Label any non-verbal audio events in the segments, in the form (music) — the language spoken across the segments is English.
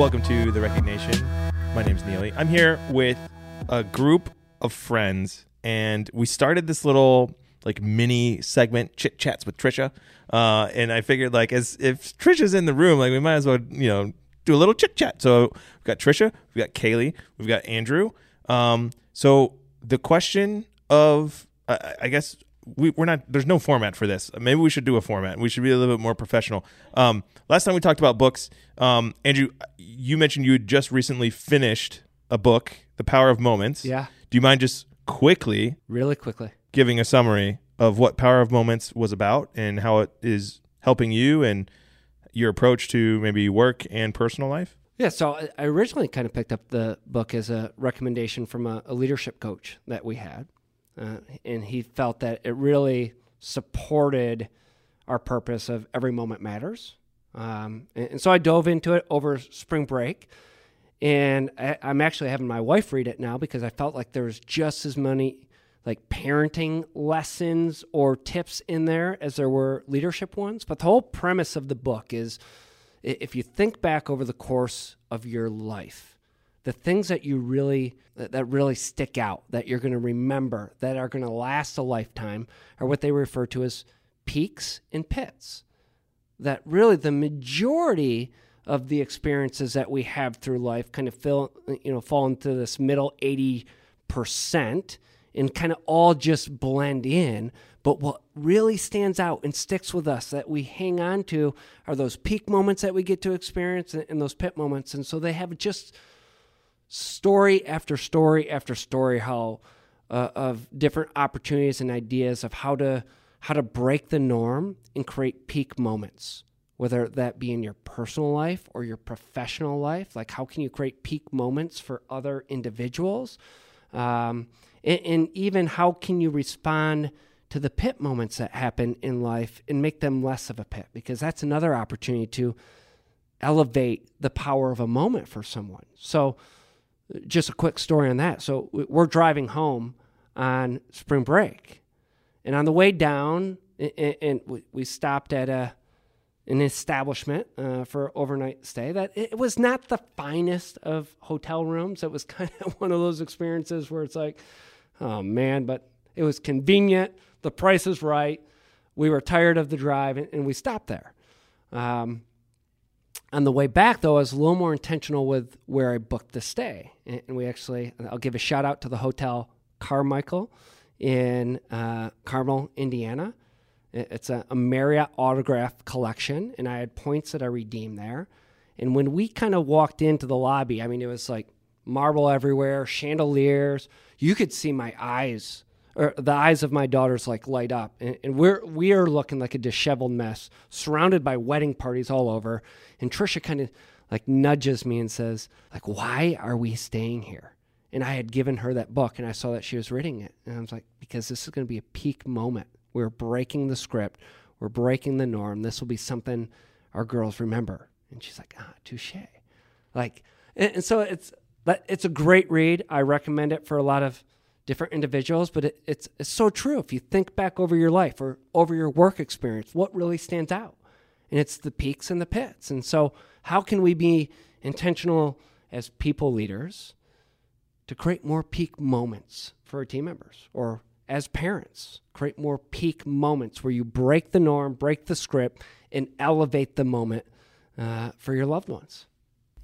Welcome to the Recognition. My name's Neely. I'm here with a group of friends, and we started this little like mini segment, chit chats with Tricia. Uh, and I figured like as if Tricia's in the room, like we might as well you know do a little chit chat. So we've got Tricia, we've got Kaylee, we've got Andrew. Um, so the question of uh, I guess we, we're not there's no format for this maybe we should do a format we should be a little bit more professional um, last time we talked about books um, andrew you mentioned you had just recently finished a book the power of moments Yeah. do you mind just quickly Really quickly. giving a summary of what power of moments was about and how it is helping you and your approach to maybe work and personal life Yeah, so I- I originally kind of picked up the book as a recommendation from a, a leadership coach that we had. Uh, and he felt that it really supported our purpose of every moment matters. Um, and, and so I dove into it over spring break. And I, I'm actually having my wife read it now because I felt like there was just as many like parenting lessons or tips in there as there were leadership ones. But the whole premise of the book is if you think back over the course of your life, the things that you really that that really stick out, that you're going to remember, that are going to last a lifetime, are what they refer to as peaks and pits. That really the majority of the experiences that we have through life kind of fill, you know, fall into this middle eighty percent and kind of all just blend in. But what really stands out and sticks with us that we hang on to are those peak moments that we get to experience and, and those pit moments. And so they have just story after story after story how uh, of different opportunities and ideas of how to how to break the norm and create peak moments whether that be in your personal life or your professional life. Like how can you create peak moments for other individuals? Um, and, and even how can you respond to the pit moments that happen in life and make them less of a pit? Because that's another opportunity to elevate the power of a moment for someone. So just a quick story on that. So we- we're driving home on spring break, and on the way down, and we- stopped at a an establishment uh, for overnight stay. That it was not the finest of hotel rooms. It was (laughs) kind of one of those experiences where it's like, oh man, but it was convenient. The price is right. We were tired of the drive, and, and we stopped there. Um, on the way back, though, I was a little more intentional with where I booked the stay. And we actually, I'll give a shout out to the Hotel Carmichael in uh, Carmel, Indiana. It's a, a Marriott autograph collection, and I had points that I redeemed there. And when we kind of walked into the lobby, I mean, it was like marble everywhere, chandeliers. You could see my eyes, or the eyes of my daughters, like light up. And, and we're we are looking like a disheveled mess, surrounded by wedding parties all over. And Trisha kind of like nudges me and says, like, "Why are we staying here?" And I had given her that book, and I saw that she was reading it, and I was like, "Because this is going to be a peak moment. We're breaking the script. We're breaking the norm. This will be something our girls remember." And she's like, "Ah, touche." Like, and, and so it's it's a great read. I recommend it for a lot of different individuals. But it, it's it's so true. If you think back over your life or over your work experience, what really stands out? And it's the peaks and the pits. And so, how can we be intentional as people leaders to create more peak moments for our team members or as parents, create more peak moments where you break the norm, break the script, and elevate the moment uh, for your loved ones.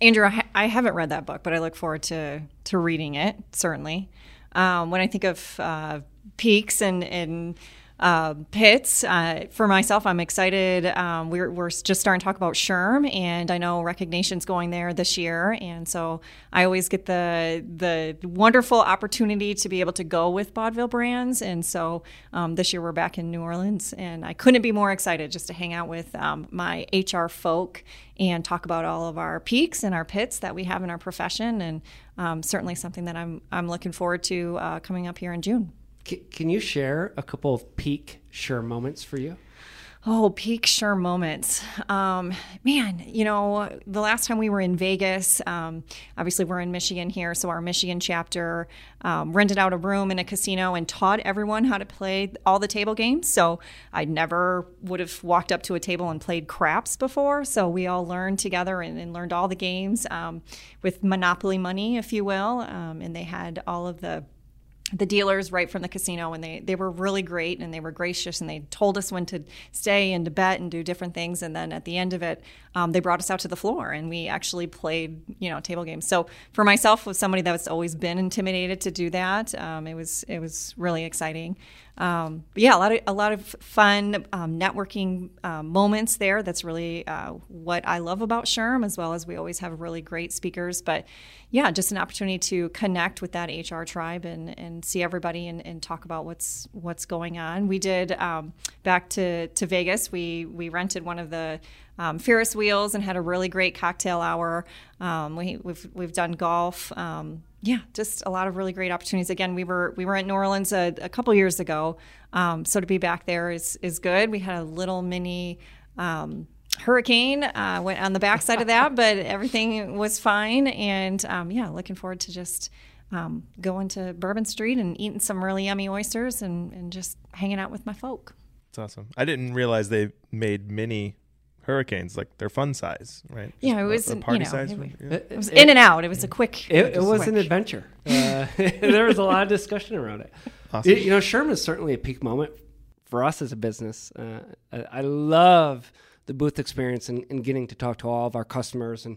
Andrew, I, ha- I haven't read that book, but I look forward to to reading it. Certainly, um, when I think of uh, peaks and and uh, pits, uh, for myself, I'm excited. Um, we're we're just starting to talk about SHRM, and I know recognition's going there this year, and so I always get the the wonderful opportunity to be able to go with Baudville Brands, and so um, this year we're back in New Orleans, and I couldn't be more excited just to hang out with um, my HR folk and talk about all of our peaks and our pits that we have in our profession, and um, certainly something that I'm I'm looking forward to uh, coming up here in June. Can you share a couple of peak SHRM moments for you? Oh, peak SHRM moments. Um, man, you know, the last time we were in Vegas, um, obviously we're in Michigan here, so our Michigan chapter um, rented out a room in a casino and taught everyone how to play all the table games. So I never would have walked up to a table and played craps before. So we all learned together and, and learned all the games um, with Monopoly money, if you will. Um, and they had all of the the dealers right from the casino and they, they were really great and they were gracious and they told us when to stay and to bet and do different things and then at the end of it um, they brought us out to the floor and we actually played you know table games. So for myself was somebody that's always been intimidated to do that um, it was it was really exciting um, yeah, a lot of a lot of fun um, networking uh, moments there. That's really uh, what I love about SHRM, as well as we always have really great speakers. But yeah, just an opportunity to connect with that HR tribe and, and see everybody and, and talk about what's what's going on. We did um, back to, to Vegas. We we rented one of the um, Ferris wheels and had a really great cocktail hour. Um, we, we've we've done golf. Um, yeah, just a lot of really great opportunities. Again, we were we were at New Orleans a, a couple years ago, um, so to be back there is is good. We had a little mini um, hurricane uh, went on the backside of that, (laughs) but everything was fine. And um, yeah, looking forward to just um, going to Bourbon Street and eating some really yummy oysters and, and just hanging out with my folk. That's awesome. I didn't realize they made mini hurricanes like they're fun size, right? Yeah, it was a- a you party know, size. it, was- Yeah. it was in and out. It was a quick. It, it was quick. an adventure. (laughs) Uh, (laughs) there was a lot of discussion around it. Awesome. You, you know, Sherman is certainly a peak moment for us as a business. Uh, I, I love the booth experience and, and getting to talk to all of our customers and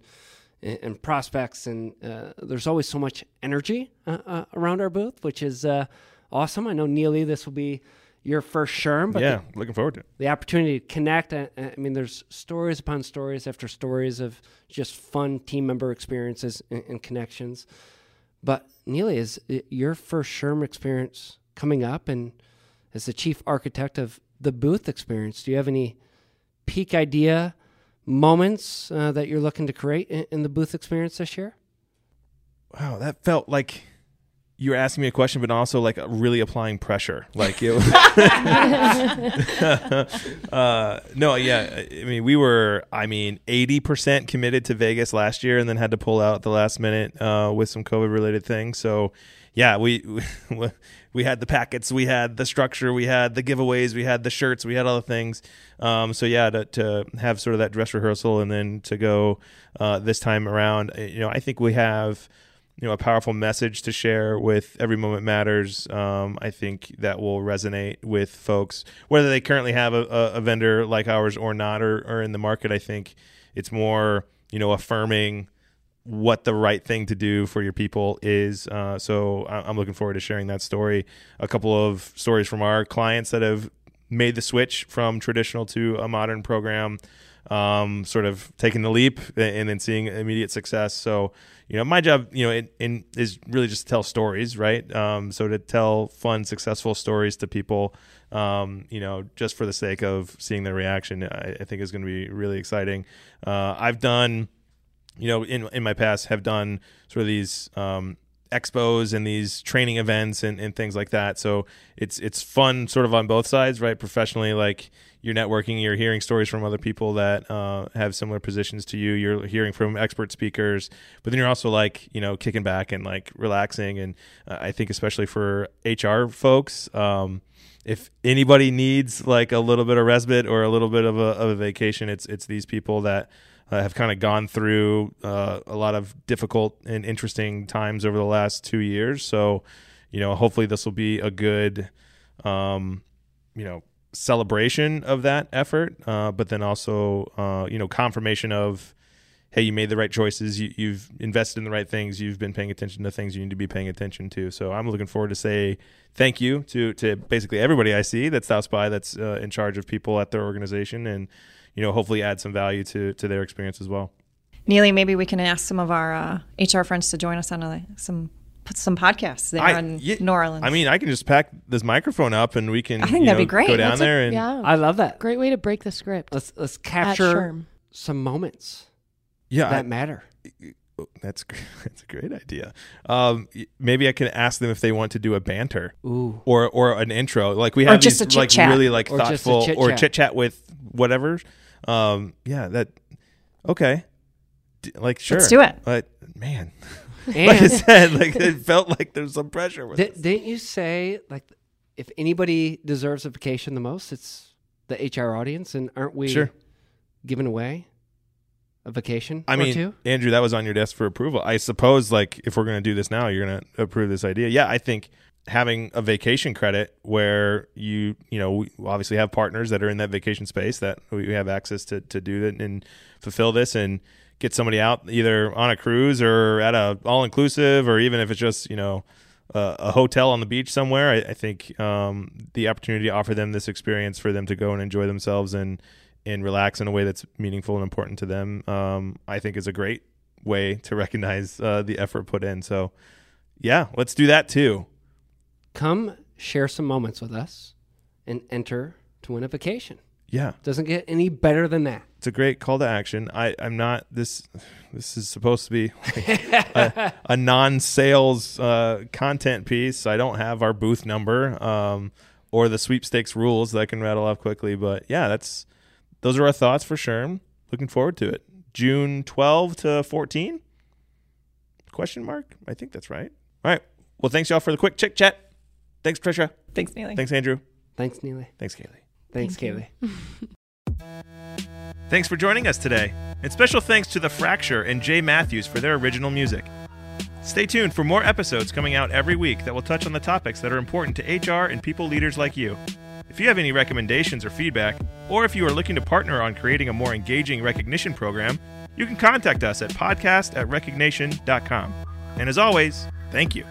and, and prospects. And uh, there's always so much energy uh, uh, around our booth, which is uh, awesome. I know Neely, this will be your first SHRM, but yeah, looking forward to it. the opportunity to connect. I, I mean, there's stories upon stories after stories of just fun team member experiences and, and connections. But Neely, is uh, your first SHRM experience coming up? And as the chief architect of the booth experience, do you have any peak idea moments uh, that you're looking to create in, in the booth experience this year? Wow, that felt like you were asking me a question, but also like really applying pressure. Like it. (laughs) (laughs) uh, no, yeah. I mean, we were. I mean, eighty percent committed to Vegas last year, and then had to pull out the last minute uh, with some COVID related things. So, yeah, we we (laughs) we had the packets, we had the structure, we had the giveaways, we had the shirts, we had all the things. Um, so yeah, to, to have sort of that dress rehearsal, and then to go uh, this time around, you know, I think we have you know a powerful message to share with every moment matters. Um, i think that will resonate with folks whether they currently have a, a, vendor like ours or not or, or in the market. I think it's more you know affirming what the right thing to do for your people is. Uh, so i'm looking forward to sharing that story. A couple of stories from our clients that have made the switch from traditional to a modern program um, sort of taking the leap and then seeing immediate success. So, you know, my job, you know, in, in is really just to tell stories, right? Um, so to tell fun, successful stories to people, um, you know, just for the sake of seeing their reaction, I, I think is going to be really exciting. Uh, I've done, you know, in in my past, have done sort of these. Um, expos and these training events and, and things like that so it's it's fun sort of on both sides right professionally like you're networking you're hearing stories from other people that uh, have similar positions to you you're hearing from expert speakers but then you're also like you know kicking back and like relaxing and uh, i think especially for hr folks um, if anybody needs like a little bit of respite or a little bit of a, of a vacation it's it's these people that uh, have kind of gone through uh, a lot of difficult and interesting times over the last two years. So, you know, hopefully this will be a good, um, you know, celebration of that effort, uh, but then also, uh, you know, confirmation of, hey, you made the right choices. You, you've invested in the right things. You've been paying attention to things you need to be paying attention to. So I'm looking forward to say thank you to to basically everybody I see that stops by that's uh, in charge of people at their organization and you know hopefully add some value to to their experience as well. Neely, maybe we can ask some of our uh, HR friends to join us on a, some some podcasts there I- in yeah, New Orleans. I mean, I can just pack this microphone up and we can. I think you that'd know, be great. Go down That's a- there and yeah. I love that. Great way to break the script. Let's let's capture some moments yeah. that I- matter. that's (laughs) that's a great idea. Um, maybe I can ask them if they want to do a banter Ooh. or or an intro. Like we have just these a like really like Or thoughtful or chit-chat. chit chat with whatever. Um, yeah, that okay. D- like sure, Let's do it. But man, (laughs) like I said, like it felt like there's some pressure with this. didn't you say like if anybody deserves a vacation the most, it's the HR audience, and aren't we Sure. giving away a vacation I or mean, two? Andrew, that was on your desk for approval. I suppose, like, if we're going to do this now, you're going to approve this idea. Yeah, I think having a vacation credit where you, you know, we obviously have partners that are in that vacation space that we have access to to do it and fulfill this and get somebody out either on a cruise or at a all inclusive or even if it's just you know a, a hotel on the beach somewhere. I, I think um, the opportunity to offer them this experience for them to go and enjoy themselves and and relax in a way that's meaningful and important to them, um, I think is a great way to (laughs) recognize uh, the effort put in. So, yeah, let's do that too. Come share some moments with us and enter to win a vacation. Yeah, Doesn't get any better than that. It's a great call to action. I, I'm not this. This is supposed to be like a, a (laughs) non-sales uh, content piece. I don't have our booth number um, or the sweepstakes rules that I can rattle off quickly. But yeah, that's those are our thoughts for sure. Looking forward to it. June 12 to 14? Question mark? I think that's right. All right. Well, thanks y'all for the quick chit chat. Thanks, Tricia. Thanks, Neely. Thanks, Andrew. Thanks, Neely. Thanks, Kaylee. Thanks, Thank. Kaylee. (laughs) Thanks for joining us today. And special thanks to The Fracture and Jay Matthews for their original music. Stay tuned for more episodes coming out every week that will touch on the topics that are important to HR and people leaders like you. If you have any recommendations or feedback, or if you are looking to partner on creating a more engaging recognition program, you can contact us at podcast at recognition.com. And as always, thank you.